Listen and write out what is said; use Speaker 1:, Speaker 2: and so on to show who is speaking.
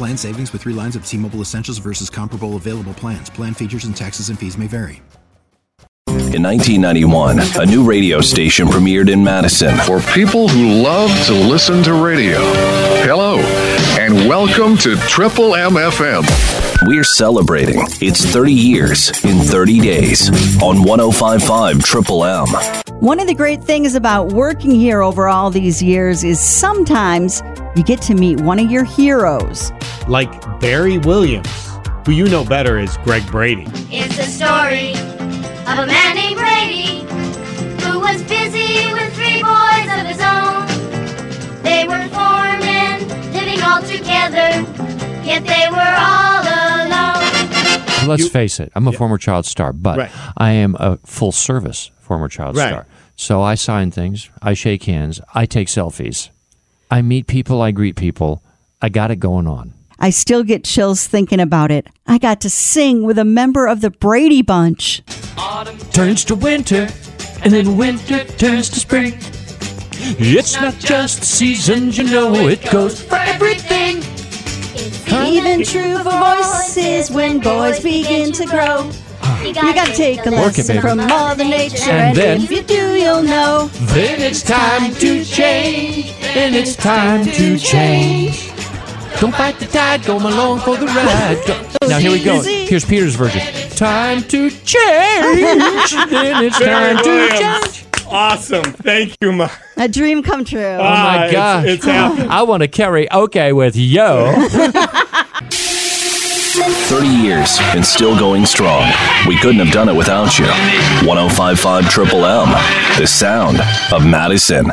Speaker 1: Plan savings with three lines of T Mobile Essentials versus comparable available plans. Plan features and taxes and fees may vary.
Speaker 2: In 1991, a new radio station premiered in Madison.
Speaker 3: For people who love to listen to radio, hello, and welcome to Triple MFM.
Speaker 2: We're celebrating its 30 years in 30 days on 1055 Triple M.
Speaker 4: One of the great things about working here over all these years is sometimes you get to meet one of your heroes.
Speaker 5: Like Barry Williams, who you know better as Greg Brady.
Speaker 6: It's a story of a man named Brady who was busy with three boys of his own. They were four men living all together, yet they were all alone.
Speaker 7: Let's
Speaker 5: You-
Speaker 7: face it, I'm a former child star, but
Speaker 5: Right.
Speaker 7: I am a full service former child
Speaker 5: Right.
Speaker 7: star. So I sign things, I shake hands, I take selfies, I meet people, I greet people. I got it going on.
Speaker 4: I still get chills thinking about it. I got to sing with a member of the Brady Bunch.
Speaker 7: Autumn Turns to winter, and then winter turns to spring. It's not just seasons, you know, it goes for everything.
Speaker 4: Even true for voices when boys begin to grow. You gotta take a
Speaker 7: Work it,
Speaker 4: lesson from Mother Nature,
Speaker 7: And
Speaker 4: and,
Speaker 7: then-
Speaker 4: if you do, you'll know.
Speaker 7: Then it's time to change. Then it's time to change. Don't fight the tide, go along for the ride. Go- Now here we go. Here's Peter's version. Time to change. then it's time to change.
Speaker 5: Awesome. Thank you, Ma.
Speaker 4: A dream come true.
Speaker 7: Oh
Speaker 5: Ah,
Speaker 7: my
Speaker 5: it's-
Speaker 7: gosh.
Speaker 5: it's happening.
Speaker 7: I want to karaoke with yo.
Speaker 2: 30 years and still going strong. We couldn't have done it without you. 1055 Triple M, the sound of Madison.